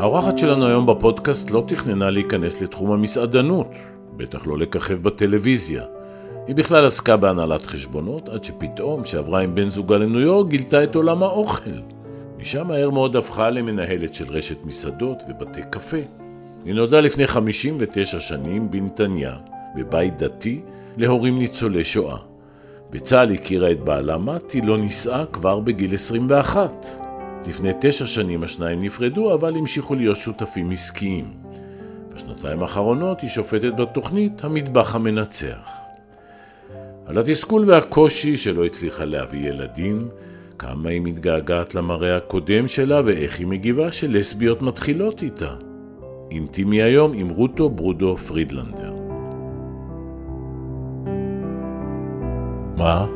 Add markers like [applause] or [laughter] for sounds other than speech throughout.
האורחת שלנו היום בפודקאסט לא תכננה להיכנס לתחום המסעדנות, בטח לא לככב בטלוויזיה. היא בכלל עסקה בהנהלת חשבונות, עד שפתאום, כשעברה עם בן זוגה לניו יורק, גילתה את עולם האוכל. משם מהר מאוד הפכה למנהלת של רשת מסעדות ובתי קפה. היא נולדה לפני 59 שנים בנתניה, בבית דתי, להורים ניצולי שואה. בצה"ל הכירה את בעלה מתי, לא נישאה כבר בגיל 21. לפני תשע שנים השניים נפרדו, אבל המשיכו להיות שותפים עסקיים. בשנתיים האחרונות היא שופטת בתוכנית המטבח המנצח. על התסכול והקושי שלא הצליחה להביא ילדים, כמה היא מתגעגעת למראה הקודם שלה ואיך היא מגיבה שלסביות מתחילות איתה. אינטימי היום עם רוטו ברודו פרידלנדר. מה?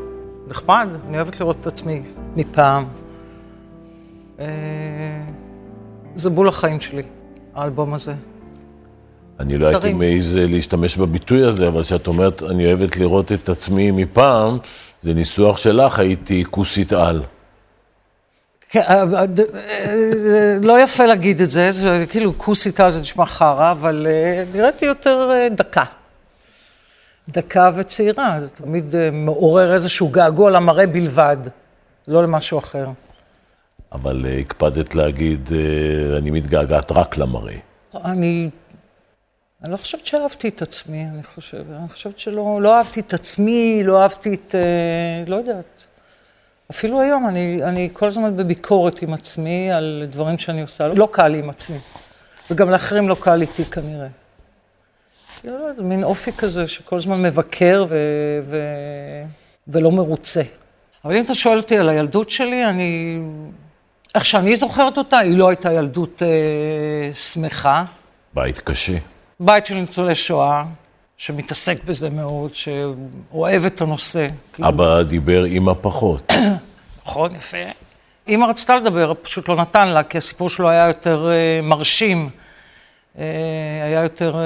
נחמד, אני אוהבת לראות את עצמי מפעם. אה, זה בול החיים שלי, האלבום הזה. אני לא הייתי מעז להשתמש בביטוי הזה, אבל כשאת אומרת, אני אוהבת לראות את עצמי מפעם, זה ניסוח שלך, הייתי כוסית על. כן, אה, אה, לא יפה להגיד את זה, זה כאילו כוסית על זה נשמע חרא, אבל נראיתי יותר דקה. דקה וצעירה, זה תמיד מעורר איזשהו געגוע למראה בלבד, לא למשהו אחר. אבל הקפדת להגיד, אני מתגעגעת רק למראה. אני אני לא חושבת שאהבתי את עצמי, אני חושבת. אני חושבת שלא לא אהבתי את עצמי, לא אהבתי את... אה, לא יודעת. אפילו היום אני, אני כל הזמן בביקורת עם עצמי על דברים שאני עושה. לא קל לי עם עצמי. וגם לאחרים לא קל איתי כנראה. לא יודעת, מין אופי כזה שכל הזמן מבקר ו, ו, ולא מרוצה. אבל אם אתה שואל אותי על הילדות שלי, אני... איך שאני זוכרת אותה, היא לא הייתה ילדות אה, שמחה. בית קשה. בית של ניצולי שואה, שמתעסק בזה מאוד, שאוהב את הנושא. אבא דיבר אימא פחות. [coughs] נכון, יפה. אימא רצתה לדבר, פשוט לא נתן לה, כי הסיפור שלו היה יותר uh, מרשים, uh, היה יותר, uh,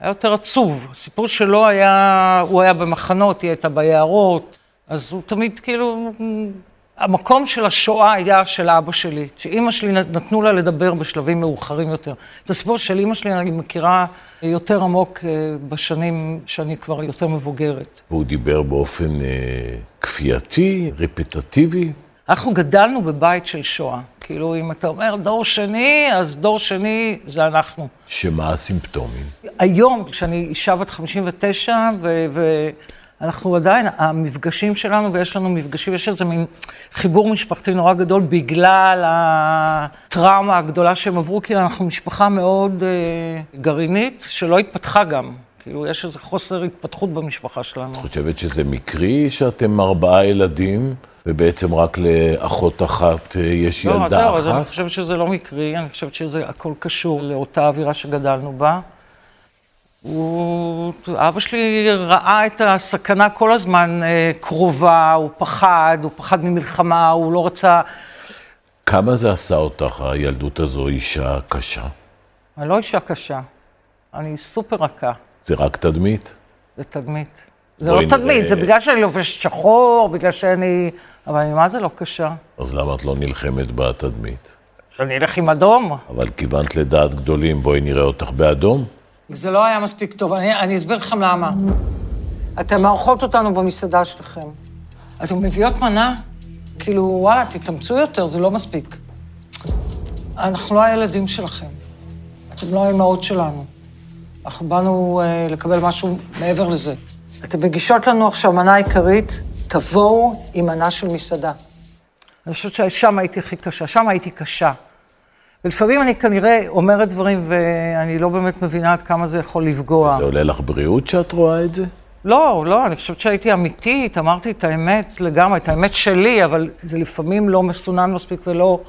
היה יותר עצוב. הסיפור שלו היה, הוא היה במחנות, היא הייתה ביערות, אז הוא תמיד כאילו המקום של השואה היה של אבא שלי, שאימא שלי נתנו לה לדבר בשלבים מאוחרים יותר. את הסיפור של אימא שלי אני מכירה יותר עמוק אה, בשנים שאני כבר יותר מבוגרת. הוא דיבר באופן אה, כפייתי, רפטטיבי? אנחנו גדלנו בבית של שואה. כאילו, אם אתה אומר דור שני, אז דור שני זה אנחנו. שמה הסימפטומים? היום, כשאני אישה בת 59, ו... ו- אנחנו עדיין, המפגשים שלנו, ויש לנו מפגשים, יש איזה מין חיבור משפחתי נורא גדול בגלל הטראומה הגדולה שהם עברו, כי אנחנו משפחה מאוד אה, גרעינית, שלא התפתחה גם. כאילו, יש איזה חוסר התפתחות במשפחה שלנו. את חושבת שזה מקרי שאתם ארבעה ילדים, ובעצם רק לאחות אחת אה, יש לא, ילדה זהו, אחת? לא, זהו, אז אני חושבת שזה לא מקרי, אני חושבת שזה הכל קשור לאותה אווירה שגדלנו בה. הוא, אבא שלי ראה את הסכנה כל הזמן אה, קרובה, הוא פחד, הוא פחד ממלחמה, הוא לא רצה... כמה זה עשה אותך, הילדות הזו, אישה קשה? אני לא אישה קשה, אני סופר רכה. זה רק תדמית? זה תדמית. זה לא תדמית, נראה... זה בגלל שאני לובשת שחור, בגלל שאני... אבל אני מה זה לא קשה? אז למה את לא נלחמת בתדמית? שאני אלך עם אדום. אבל כיוונת לדעת גדולים, בואי נראה אותך באדום. זה לא היה מספיק טוב. אני, אני אסביר לכם למה. אתן מארחות אותנו במסעדה שלכם. אתן מביאות מנה, כאילו, וואלה, תתאמצו יותר, זה לא מספיק. אנחנו לא הילדים שלכם. אתם לא האימהות שלנו. אנחנו באנו uh, לקבל משהו מעבר לזה. אתן מגישות לנו עכשיו מנה עיקרית, תבואו עם מנה של מסעדה. אני חושבת ששם הייתי הכי קשה, שם הייתי קשה. ולפעמים אני כנראה אומרת דברים ואני לא באמת מבינה עד כמה זה יכול לפגוע. זה עולה לך בריאות שאת רואה את זה? לא, לא, אני חושבת שהייתי אמיתית, אמרתי את האמת לגמרי, את האמת שלי, אבל זה לפעמים לא מסונן מספיק ולא...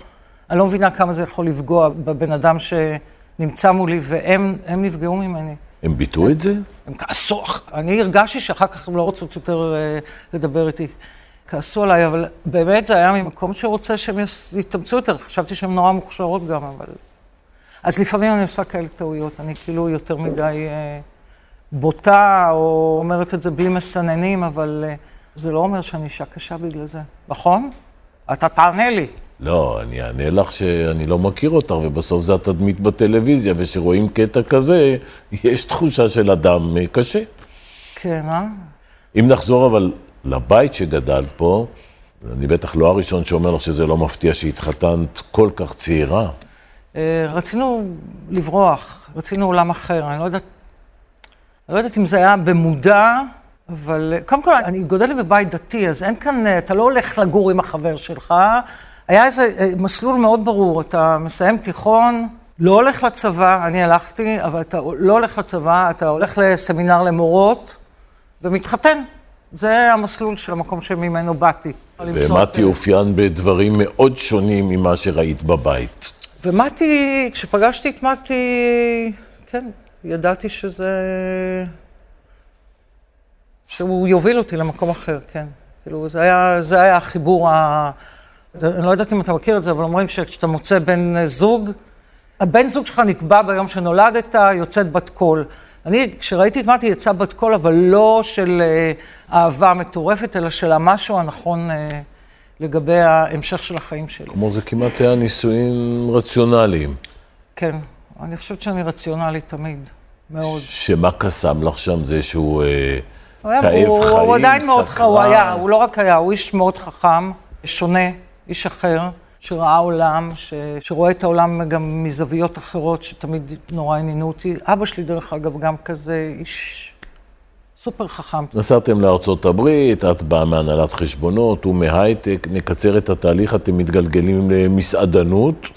אני לא מבינה כמה זה יכול לפגוע בבן אדם שנמצא מולי, והם נפגעו ממני. הם ביטאו את זה? הם כעסו, אני הרגשתי שאחר כך הם לא רוצות יותר אה, לדבר איתי. כעסו עליי, אבל באמת זה היה ממקום שרוצה שהם יתאמצו יותר. חשבתי שהן נורא מוכשרות גם, אבל... אז לפעמים אני עושה כאלה טעויות. אני כאילו יותר מדי אה, בוטה, או אומרת את זה בלי מסננים, אבל אה, זה לא אומר שאני אישה קשה בגלל זה, נכון? אתה תענה לי. לא, אני אענה לך שאני לא מכיר אותך, ובסוף זה התדמית בטלוויזיה, וכשרואים קטע כזה, יש תחושה של אדם אה, קשה. כן, אה? אם נחזור אבל לבית שגדלת פה, אני בטח לא הראשון שאומר לך שזה לא מפתיע שהתחתנת כל כך צעירה. אה, רצינו לברוח, רצינו עולם אחר. אני לא יודעת, אני לא יודעת אם זה היה במודע, אבל אה, קודם כל, אני גודלת בבית דתי, אז אין כאן, אה, אתה לא הולך לגור עם החבר שלך. היה איזה מסלול מאוד ברור, אתה מסיים תיכון, לא הולך לצבא, אני הלכתי, אבל אתה לא הולך לצבא, אתה הולך לסמינר למורות ומתחתן. זה המסלול של המקום שממנו באתי. ומתי אופיין בדברים מאוד שונים ממה שראית בבית. ומתי, כשפגשתי את מתי, כן, ידעתי שזה... שהוא יוביל אותי למקום אחר, כן. כאילו, זה היה, זה היה החיבור ה... אני לא יודעת אם אתה מכיר את זה, אבל אומרים שכשאתה מוצא בן זוג, הבן זוג שלך נקבע ביום שנולדת, יוצאת בת קול. אני, כשראיתי את מתי, יצאה בת קול, אבל לא של uh, אהבה מטורפת, אלא של המשהו הנכון uh, לגבי ההמשך של החיים שלי. כמו זה כמעט היה נישואים רציונליים. כן, אני חושבת שאני רציונלית תמיד, מאוד. שמה קסם לך שם זה שהוא uh, תאב חיים, סקרן? הוא עדיין מאוד, חכם, הוא היה, הוא לא רק היה, הוא איש מאוד חכם, שונה, איש אחר. שראה עולם, ש... שרואה את העולם גם מזוויות אחרות, שתמיד נורא עניינו אותי. אבא שלי, דרך אגב, גם כזה איש סופר חכם. נסעתם לארצות הברית, את באה מהנהלת חשבונות, הוא מהייטק, נקצר את התהליך, אתם מתגלגלים למסעדנות,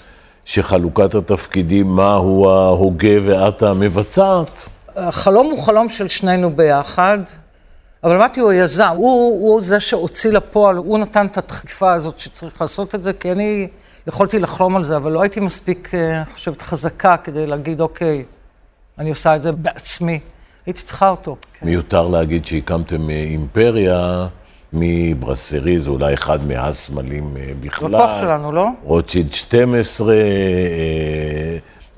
שחלוקת התפקידים, מה הוא ההוגה ואת המבצעת? החלום הוא חלום של שנינו ביחד. אבל מתי הוא היזם, הוא, הוא זה שהוציא לפועל, הוא נתן את הדחיפה הזאת שצריך לעשות את זה, כי אני יכולתי לחלום על זה, אבל לא הייתי מספיק, אה, אני חושבת, חזקה כדי להגיד, אוקיי, אני עושה את זה בעצמי. הייתי צריכה אותו. כן. מיותר להגיד שהקמתם אה, אימפריה מברסרי, זה אולי אחד מהסמלים אה, בכלל. לקוח שלנו, לא? רוטשילד 12,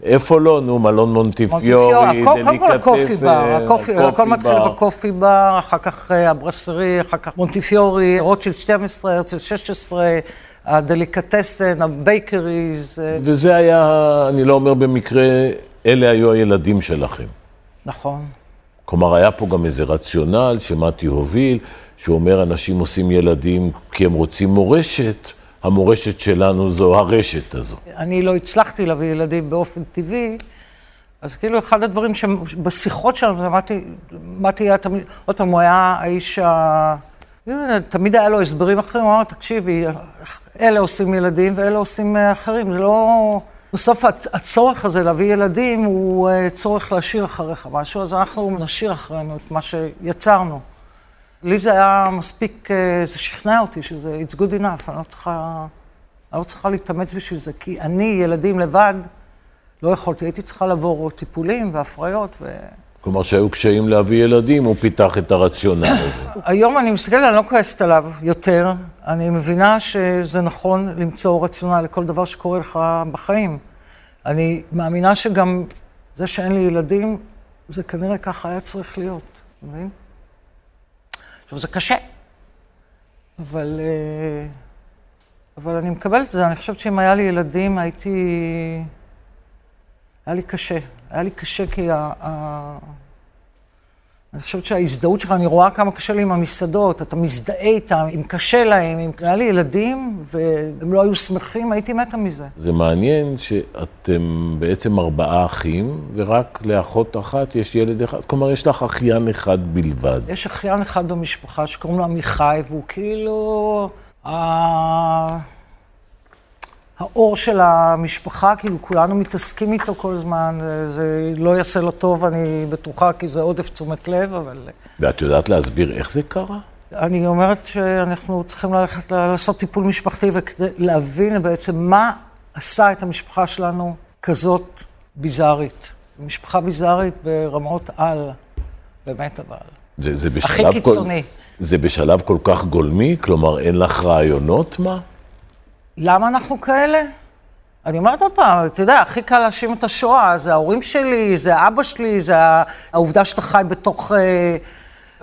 איפה לא? נו, מלון מונטיפיורי, דליקטסן, קודם כל הקופי בר, הכל מתחיל בקופי בר, אחר כך אה, הברסרי, אחר כך מונטיפיורי, רוטשילד 12, הרצל 16, הדליקטסן, ה bakeries. אה. וזה היה, אני לא אומר במקרה, אלה היו הילדים שלכם. נכון. כלומר, היה פה גם איזה רציונל שמתי הוביל, שהוא אומר, אנשים עושים ילדים כי הם רוצים מורשת. המורשת שלנו זו הרשת הזו. אני לא הצלחתי להביא ילדים באופן טבעי, אז כאילו אחד הדברים שבשיחות שלנו, אמרתי, אמרתי, תמיד, עוד פעם, הוא היה האיש ה... תמיד היה לו הסברים אחרים, הוא אמר, תקשיבי, אלה עושים ילדים ואלה עושים אחרים, זה לא... בסוף הצורך הזה להביא ילדים הוא אה, צורך להשאיר אחריך משהו, אז אנחנו נשאיר אחרינו את מה שיצרנו. לי זה היה מספיק, אה, זה שכנע אותי שזה it's good enough, אני לא צריכה, אני לא צריכה להתאמץ בשביל זה, כי אני, ילדים לבד, לא יכולתי, הייתי צריכה לעבור טיפולים והפריות ו... כלומר, שהיו קשיים להביא ילדים, הוא פיתח את הרציונל הזה. [coughs] היום אני מסתכלת, אני לא כועסת עליו יותר. אני מבינה שזה נכון למצוא רציונל לכל דבר שקורה לך בחיים. אני מאמינה שגם זה שאין לי ילדים, זה כנראה ככה היה צריך להיות, מבין? עכשיו, זה קשה, אבל, אה, אבל אני מקבלת את זה. אני חושבת שאם היה לי ילדים, הייתי... היה לי קשה. היה לי קשה כי ה... אני חושבת שההזדהות שלך, אני רואה כמה קשה לי עם המסעדות, אתה מזדהה איתם, אם קשה להם, אם היה לי ילדים והם לא היו שמחים, הייתי מתה מזה. זה מעניין שאתם בעצם ארבעה אחים, ורק לאחות אחת יש ילד אחד, כלומר יש לך אחיין אחד בלבד. יש אחיין אחד במשפחה שקוראים לו עמיחי, והוא כאילו... אה, האור של המשפחה, כאילו כולנו מתעסקים איתו כל הזמן, זה לא יעשה לו טוב, אני בטוחה, כי זה עודף תשומת לב, אבל... ואת יודעת להסביר איך זה קרה? אני אומרת שאנחנו צריכים ללכת לעשות טיפול משפחתי וכדי להבין בעצם מה עשה את המשפחה שלנו כזאת ביזארית. משפחה ביזארית ברמות על, באמת אבל. זה, זה בשלב הכי קיצוני. כל, זה בשלב כל כך גולמי? כלומר, אין לך רעיונות מה? למה אנחנו כאלה? אני אומרת עוד פעם, אתה יודע, הכי קל להאשים את השואה, זה ההורים שלי, זה אבא שלי, זה העובדה שאתה חי בתוך... אה,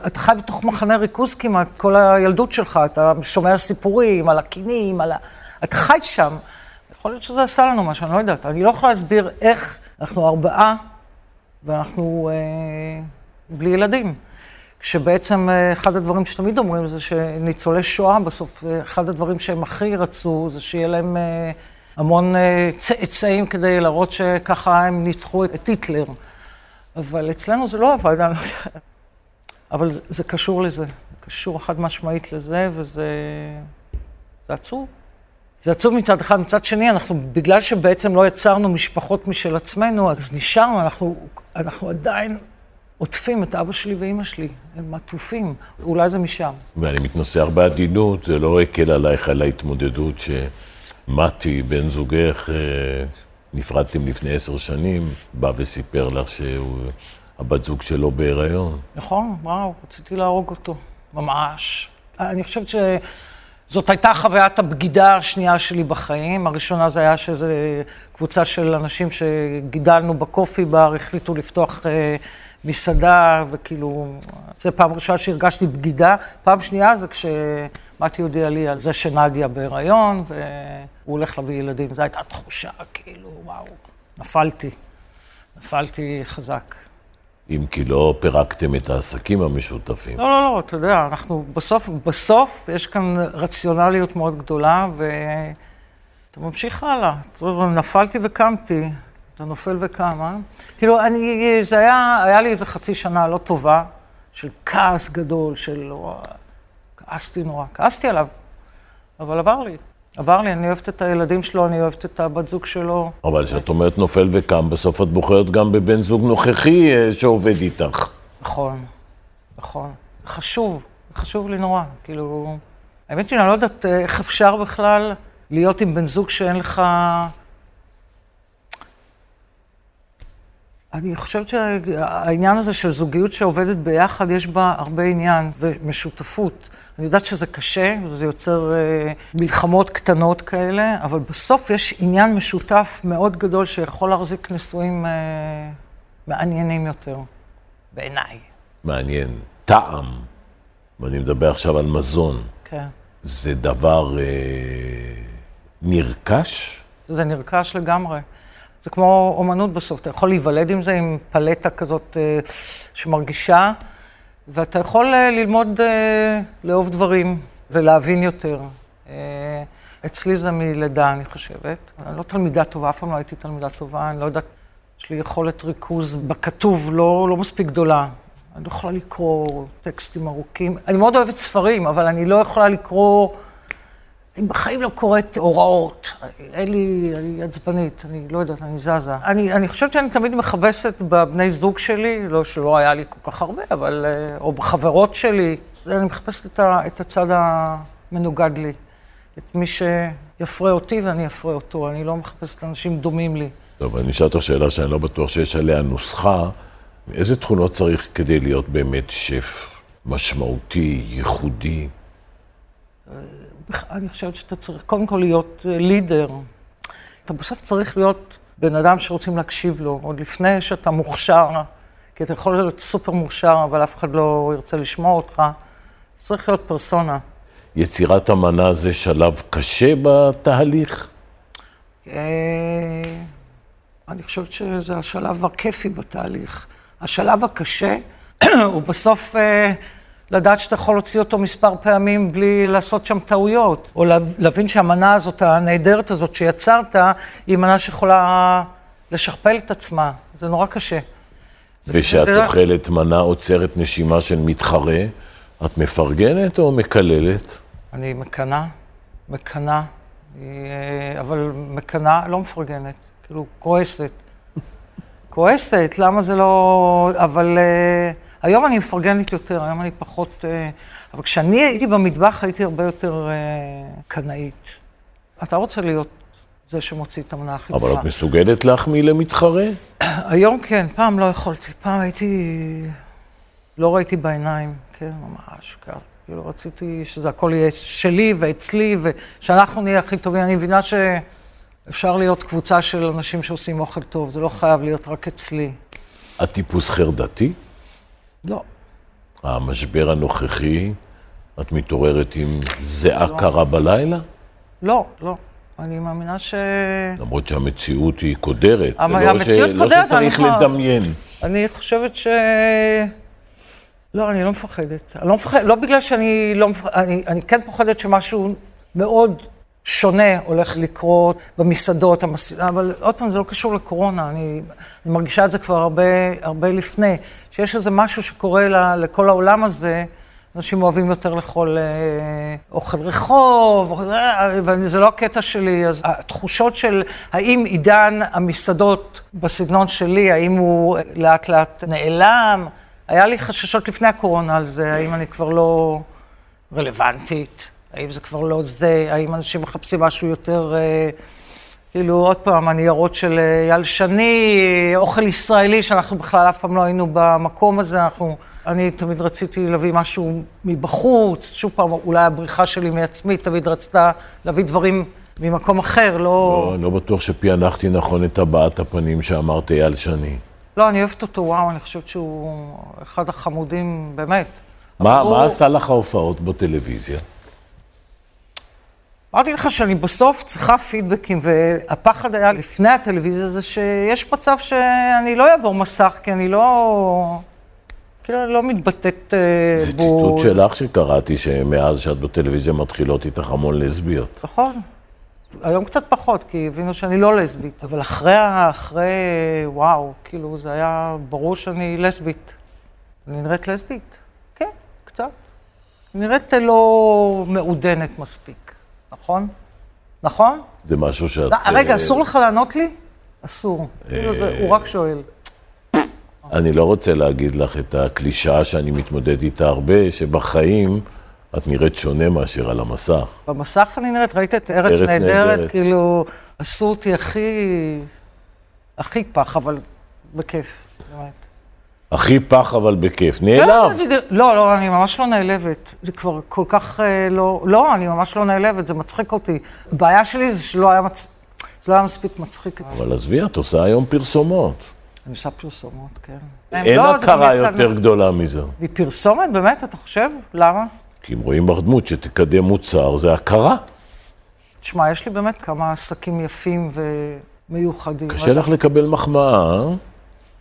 אתה חי בתוך מחנה ריכוז כמעט, כל הילדות שלך, אתה שומע סיפורים על הקינים, על, ה, אתה חי שם. יכול להיות שזה עשה לנו משהו, אני לא יודעת. אני לא יכולה להסביר איך אנחנו ארבעה ואנחנו אה, בלי ילדים. כשבעצם אה, אחד הדברים שתמיד אומרים זה שניצולי שואה, בסוף אה, אחד הדברים שהם הכי רצו זה שיהיה להם אה, המון צאצאים כדי להראות שככה הם ניצחו את היטלר. אבל אצלנו זה לא עבד, אני לא יודעת. אבל זה, זה קשור לזה, זה קשור חד משמעית לזה, וזה זה עצוב. זה עצוב מצד אחד, מצד שני, אנחנו, בגלל שבעצם לא יצרנו משפחות משל עצמנו, אז נשארנו, אנחנו, אנחנו עדיין עוטפים את אבא שלי ואימא שלי, הם עטופים, אולי זה משם. ואני מתנשא הרבה עדינות, זה לא הקל עלייך על ההתמודדות שמתי, בן זוגך, אה, נפרדתם לפני עשר שנים, בא וסיפר לך שהבת זוג שלו בהיריון. נכון, וואו, רציתי להרוג אותו, ממש. אני חושבת שזאת הייתה חוויית הבגידה השנייה שלי בחיים. הראשונה זה היה שזו קבוצה של אנשים שגידלנו בקופי בר, החליטו לפתוח... אה, מסעדה, וכאילו, זו פעם ראשונה שהרגשתי בגידה. פעם שנייה זה כשמתי הודיע לי על זה שנדיה בהיריון, והוא הולך להביא ילדים. זו הייתה תחושה, כאילו, וואו, נפלתי. נפלתי חזק. אם כי לא פירקתם את העסקים המשותפים. לא, לא, לא, אתה יודע, אנחנו בסוף, בסוף יש כאן רציונליות מאוד גדולה, ואתה ממשיך הלאה. נפלתי וקמתי. אתה נופל וקם, אה? כאילו, אני, זה היה, היה לי איזה חצי שנה לא טובה, של כעס גדול, של... כעסתי נורא, כעסתי עליו, אבל עבר לי. עבר לי, אני אוהבת את הילדים שלו, אני אוהבת את הבת זוג שלו. אבל כשאת אומרת נופל וקם, בסוף את בוחרת גם בבן זוג נוכחי אה, שעובד איתך. נכון, נכון. חשוב, חשוב לי נורא. כאילו, האמת שאני לא יודעת אה, איך אפשר בכלל להיות עם בן זוג שאין לך... אני חושבת שהעניין הזה של זוגיות שעובדת ביחד, יש בה הרבה עניין ומשותפות. אני יודעת שזה קשה, וזה יוצר uh, מלחמות קטנות כאלה, אבל בסוף יש עניין משותף מאוד גדול שיכול להחזיק נישואים uh, מעניינים יותר, בעיניי. מעניין. טעם, ואני מדבר עכשיו על מזון. כן. זה דבר uh, נרכש? זה נרכש לגמרי. זה כמו אומנות בסוף, אתה יכול להיוולד עם זה, עם פלטה כזאת אה, שמרגישה, ואתה יכול אה, ללמוד אה, לאהוב דברים ולהבין יותר. אצלי זה מלידה, אני חושבת. אני לא תלמידה טובה, אף פעם לא הייתי תלמידה טובה, אני לא יודעת, יש לי יכולת ריכוז בכתוב לא, לא מספיק גדולה. אני לא יכולה לקרוא טקסטים ארוכים. אני מאוד אוהבת ספרים, אבל אני לא יכולה לקרוא... אני בחיים לא קוראת הוראות. אין לי, אני עצבנית, אני לא יודעת, אני זזה. אני, אני חושבת שאני תמיד מכבסת בבני זוג שלי, לא שלא היה לי כל כך הרבה, אבל... אה, או בחברות שלי. אני מחפשת את, ה, את הצד המנוגד לי. את מי שיפרה אותי ואני אפרה אותו. אני לא מחפשת אנשים דומים לי. טוב, אני אשאל אותך שאלה שאני לא בטוח שיש עליה נוסחה. איזה תכונות צריך כדי להיות באמת שף משמעותי, ייחודי? אה, אני חושבת שאתה צריך קודם כל להיות לידר. אה, אתה בסוף צריך להיות בן אדם שרוצים להקשיב לו, עוד לפני שאתה מוכשר, כי אתה יכול להיות סופר מוכשר, אבל אף אחד לא ירצה לשמוע אותך. צריך להיות פרסונה. יצירת המנה זה שלב קשה בתהליך? אה, אני חושבת שזה השלב הכיפי בתהליך. השלב הקשה [clears throat] הוא בסוף... אה, לדעת שאתה יכול להוציא אותו מספר פעמים בלי לעשות שם טעויות, או להבין שהמנה הזאת, הנהדרת הזאת שיצרת, היא מנה שיכולה לשכפל את עצמה. זה נורא קשה. ושאת אוכלת מנה עוצרת נשימה של מתחרה, את מפרגנת או מקללת? אני מקנאה, מקנאה, אבל מקנאה, לא מפרגנת, כאילו, כועסת. [laughs] כועסת, למה זה לא... אבל... אה, היום אני מפרגנת יותר, היום אני פחות... אה, אבל כשאני הייתי במטבח הייתי הרבה יותר אה, קנאית. אתה רוצה להיות זה שמוציא את המנה הכי טובה. אבל את מסוגלת להחמיא למתחרה? [clears throat] היום כן, פעם לא יכולתי. פעם הייתי... לא ראיתי בעיניים, כן, ממש ככה. כאילו רציתי שזה הכל יהיה שלי ואצלי, ושאנחנו נהיה הכי טובים. אני מבינה שאפשר להיות קבוצה של אנשים שעושים אוכל טוב, זה לא חייב להיות רק אצלי. את טיפוס חרדתי? לא. המשבר הנוכחי, את מתעוררת עם זיעה לא. קרה בלילה? לא, לא, אני מאמינה ש... למרות שהמציאות היא קודרת. זה אבל לא, המציאות ש... קודרת, לא שצריך אני לדמיין. אני חושבת ש... לא, אני לא מפחדת. אני לא מפחדת, לא בגלל שאני לא מפחדת, אני, אני כן פוחדת שמשהו מאוד שונה הולך לקרות במסעדות, המס... אבל עוד פעם, זה לא קשור לקורונה, אני, אני מרגישה את זה כבר הרבה, הרבה לפני, שיש איזה משהו שקורה ל, לכל העולם הזה, אנשים אוהבים יותר לאכול אה, אוכל רחוב, אוכל- אה, וזה לא הקטע שלי, אז התחושות של האם עידן המסעדות בסגנון שלי, האם הוא לאט לאט נעלם, היה לי חששות לפני הקורונה על זה, האם אני כבר לא רלוונטית, האם זה כבר לא זה, האם אנשים מחפשים משהו יותר, אה, כאילו, עוד פעם, הניירות של אה, אייל שני, אה, אוכל ישראלי, שאנחנו בכלל אף פעם לא היינו במקום הזה, אנחנו, אני תמיד רציתי להביא משהו מבחוץ, שוב פעם, אולי הבריחה שלי מעצמי תמיד רצתה להביא דברים ממקום אחר, לא... לא, אני לא בטוח שפענחתי נכון את הבעת הפנים שאמרת אייל שני. לא, אני אוהבת אותו, וואו, אני חושבת שהוא אחד החמודים, באמת. מה, אבל הוא- מה עשה לך ההופעות בטלוויזיה? אמרתי לך שאני בסוף צריכה פידבקים, והפחד היה לפני הטלוויזיה זה שיש מצב שאני לא אעבור מסך, כי אני לא... כאילו, לא מתבטאת אה, זה ציטוט שלך שקראתי, שמאז שאת בטלוויזיה מתחילות איתך המון לסביות. נכון. היום קצת פחות, כי הבינו שאני לא לסבית. אבל אחרי, אחרי, וואו, כאילו, זה היה ברור שאני לסבית. אני נראית לסבית? כן, קצת. נראית לא מעודנת מספיק, נכון? נכון? זה משהו שאת... לא, רגע, אה, אסור לך לענות לי? אסור. כאילו, זה, הוא רק שואל. אני לא רוצה להגיד לך את הקלישאה שאני מתמודד איתה הרבה, שבחיים את נראית שונה מאשר על המסך. במסך אני נראית, ראית את ארץ ארץ נהדרת? נהדרת. כאילו, עשו אותי הכי... הכי פח, אבל בכיף, באמת. הכי פח אבל בכיף. נעלב. כן, לא, לא, אני ממש לא נעלבת. זה כבר כל כך אה, לא... לא, אני ממש לא נעלבת, זה מצחיק אותי. הבעיה שלי זה שלא היה, מצ... זה לא היה מספיק מצחיק. אבל עזבי, את עושה היום פרסומות. אני עושה פרסומות, כן. אין לא, הכרה יותר גדולה מזה. מפרסומת, באמת, אתה חושב? למה? כי אם רואים בך דמות שתקדם מוצר, זה הכרה. תשמע, יש לי באמת כמה עסקים יפים ומיוחדים. קשה לך לקבל מחמאה, אה?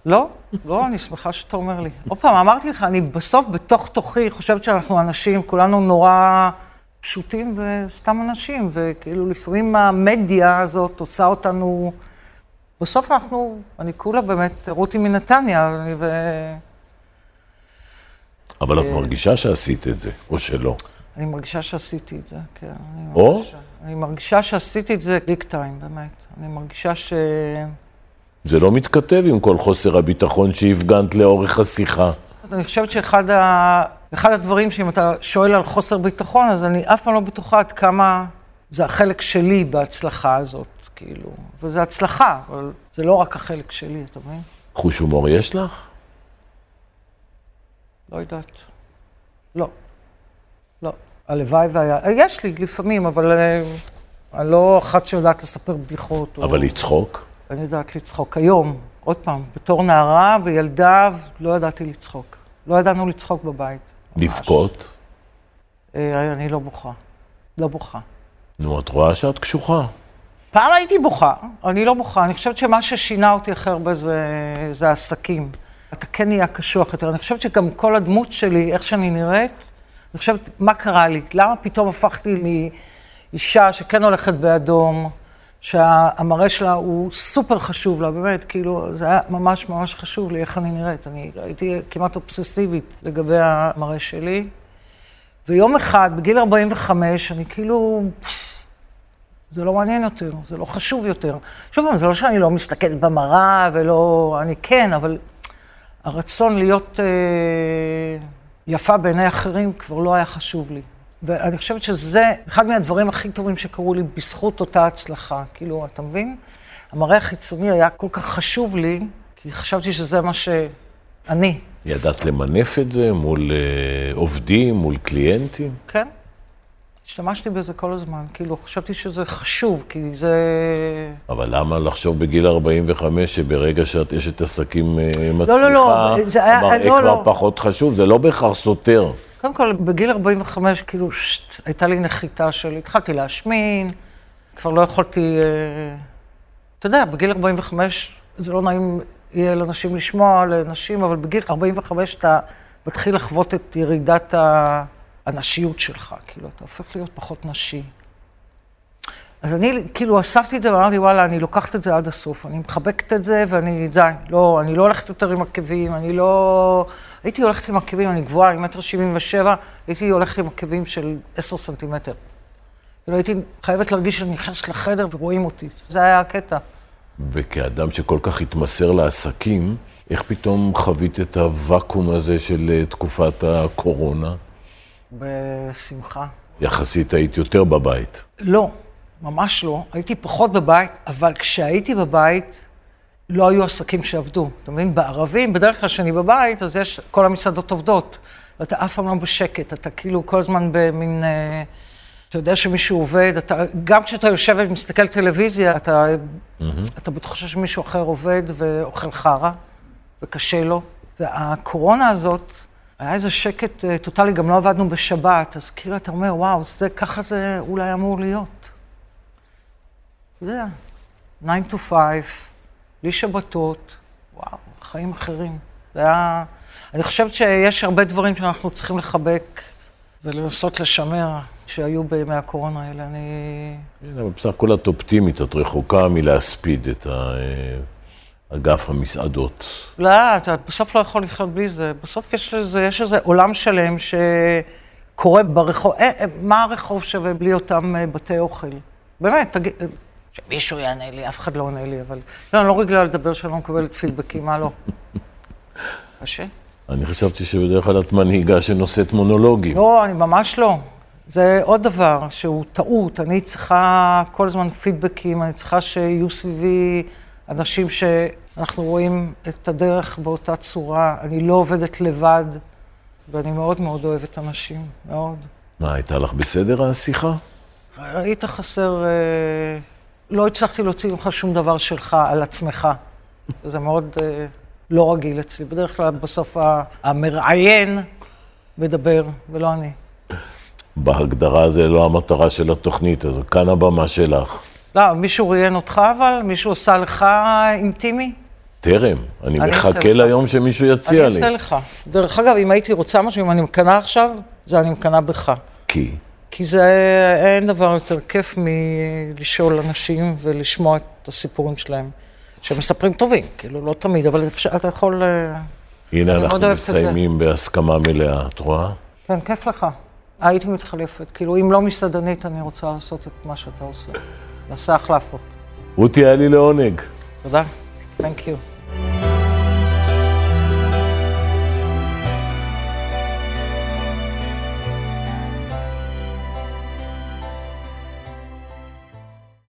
לא, לא, אני שמחה שאתה אומר לי. עוד פעם, אמרתי לך, אני בסוף, בתוך תוכי, חושבת שאנחנו אנשים, כולנו נורא פשוטים וסתם אנשים, וכאילו לפעמים המדיה הזאת עושה אותנו... בסוף אנחנו, אני כולה באמת רותי מנתניה, ו... אבל את אה. מרגישה שעשית את זה, או שלא. אני מרגישה שעשיתי את זה, כן. אני או? מרגישה, אני מרגישה שעשיתי את זה ביג טיים, באמת. אני מרגישה ש... זה לא מתכתב עם כל חוסר הביטחון שהפגנת לאורך השיחה. אני חושבת שאחד ה... אחד הדברים, שאם אתה שואל על חוסר ביטחון, אז אני אף פעם לא בטוחה עד כמה זה החלק שלי בהצלחה הזאת, כאילו. וזה הצלחה, אבל זה לא רק החלק שלי, אתה מבין? חוש הומור יש לך? לא יודעת. לא. לא. הלוואי והיה... יש לי לפעמים, אבל אה, אני לא אחת שיודעת לספר בדיחות. או- אבל לצחוק? אני יודעת לצחוק. היום, עוד פעם, בתור נערה וילדה, לא ידעתי לצחוק. לא ידענו לצחוק בבית. לבכות? אה, אני לא בוכה. לא בוכה. נו, את רואה שאת קשוחה. פעם הייתי בוכה, אני לא בוכה. אני חושבת שמה ששינה אותי הכי הרבה זה, זה העסקים. אתה כן נהיה קשוח יותר. אני חושבת שגם כל הדמות שלי, איך שאני נראית, אני חושבת, מה קרה לי? למה פתאום הפכתי מאישה שכן הולכת באדום, שהמראה שלה הוא סופר חשוב לה, באמת, כאילו, זה היה ממש ממש חשוב לי איך אני נראית. אני הייתי כמעט אובססיבית לגבי המראה שלי. ויום אחד, בגיל 45, אני כאילו, זה לא מעניין יותר, זה לא חשוב יותר. שוב זה לא שאני לא מסתכלת במראה ולא... אני כן, אבל הרצון להיות אה, יפה בעיני אחרים כבר לא היה חשוב לי. ואני חושבת שזה אחד מהדברים הכי טובים שקרו לי בזכות אותה הצלחה. כאילו, אתה מבין? המראה החיצוני היה כל כך חשוב לי, כי חשבתי שזה מה שאני. ידעת למנף את זה מול אה, עובדים, מול קליינטים? כן. השתמשתי בזה כל הזמן, כאילו, חשבתי שזה חשוב, כי זה... אבל למה לחשוב בגיל 45 שברגע שאת אשת עסקים אה, מצליחה, לא, לא, זה היה- המראה לא, כבר לא. פחות חשוב? זה לא בהכרח סותר. קודם כל, בגיל 45, כאילו, שט, הייתה לי נחיתה של... התחלתי להשמין, כבר לא יכולתי... אה, אתה יודע, בגיל 45 זה לא נעים יהיה לנשים לשמוע, לנשים, אבל בגיל 45 אתה מתחיל לחוות את ירידת הנשיות שלך, כאילו, אתה הופך להיות פחות נשי. אז אני כאילו אספתי את זה ואמרתי, וואלה, אני לוקחת את זה עד הסוף, אני מחבקת את זה ואני, די, לא, אני לא הולכת יותר עם עקבים, אני לא... הייתי הולכת עם עקבים, אני גבוהה, עם מטר שבעים ושבע, הייתי הולכת עם עקבים של עשר סנטימטר. כאילו הייתי חייבת להרגיש שאני נכנסת לחדר ורואים אותי, זה היה הקטע. וכאדם שכל כך התמסר לעסקים, איך פתאום חווית את הוואקום הזה של אה, תקופת הקורונה? בשמחה. יחסית היית יותר בבית. לא, ממש לא. הייתי פחות בבית, אבל כשהייתי בבית, לא היו עסקים שעבדו. אתה מבין? בערבים, בדרך כלל כשאני בבית, אז יש, כל המסעדות עובדות. ואתה אף פעם לא בשקט, אתה כאילו כל הזמן במין... אה, אתה יודע שמישהו עובד, אתה, גם כשאתה יושב ומסתכל טלוויזיה, אתה, mm-hmm. אתה בתחושה שמישהו אחר עובד ואוכל חרא, וקשה לו. והקורונה הזאת, היה איזה שקט אה, טוטאלי, גם לא עבדנו בשבת, אז כאילו אתה אומר, וואו, זה, ככה זה אולי אמור להיות. אתה יודע, 9 to 5, בלי שבתות, וואו, חיים אחרים. זה היה... אני חושבת שיש הרבה דברים שאנחנו צריכים לחבק ולנסות לשמר. שהיו בימי הקורונה האלה, אני... כן, אבל בסך הכל את אופטימית, את רחוקה מלהספיד את אגף המסעדות. לא, אתה בסוף לא יכול לחיות בלי זה. בסוף יש איזה, יש איזה עולם שלם שקורה ברחוב. אה, אה, מה הרחוב שווה בלי אותם אה, בתי אוכל? באמת, תגיד, שמישהו יענה לי, אף אחד לא עונה לי, אבל... לא, אני לא רגילה לדבר שאני לא מקבלת פידבקים, מה לא? קשה. אני חשבתי שבדרך כלל את מנהיגה שנושאת מונולוגים. לא, אני ממש לא. זה עוד דבר שהוא טעות. אני צריכה כל הזמן פידבקים, אני צריכה שיהיו סביבי אנשים שאנחנו רואים את הדרך באותה צורה. אני לא עובדת לבד, ואני מאוד מאוד אוהבת אנשים, מאוד. מה, הייתה לך בסדר השיחה? היית חסר... אה, לא הצלחתי להוציא ממך שום דבר שלך על עצמך. זה מאוד אה, לא רגיל אצלי. בדרך כלל בסוף המראיין מדבר, ולא אני. בהגדרה זה לא המטרה של התוכנית, אז כאן הבמה שלך. לא, מישהו ראיין אותך אבל? מישהו עושה לך אינטימי? טרם, אני, אני מחכה ליום שמישהו יציע אני לי. אני אעשה לך. דרך אגב, אם הייתי רוצה משהו, אם אני מקנאה עכשיו, זה אני מקנאה בך. כי? כי זה, אין דבר יותר כיף מלשאול אנשים ולשמוע את הסיפורים שלהם. שמספרים טובים, כאילו, לא תמיד, אבל אפשר, אתה יכול... אה, הנה אנחנו מסיימים בהסכמה מלאה, את רואה? כן, כיף לך. הייתי מתחלפת. כאילו, אם לא מסעדנית, אני רוצה לעשות את מה שאתה עושה. נעשה החלפות. רותי, היה לי לעונג. תודה. Thank you.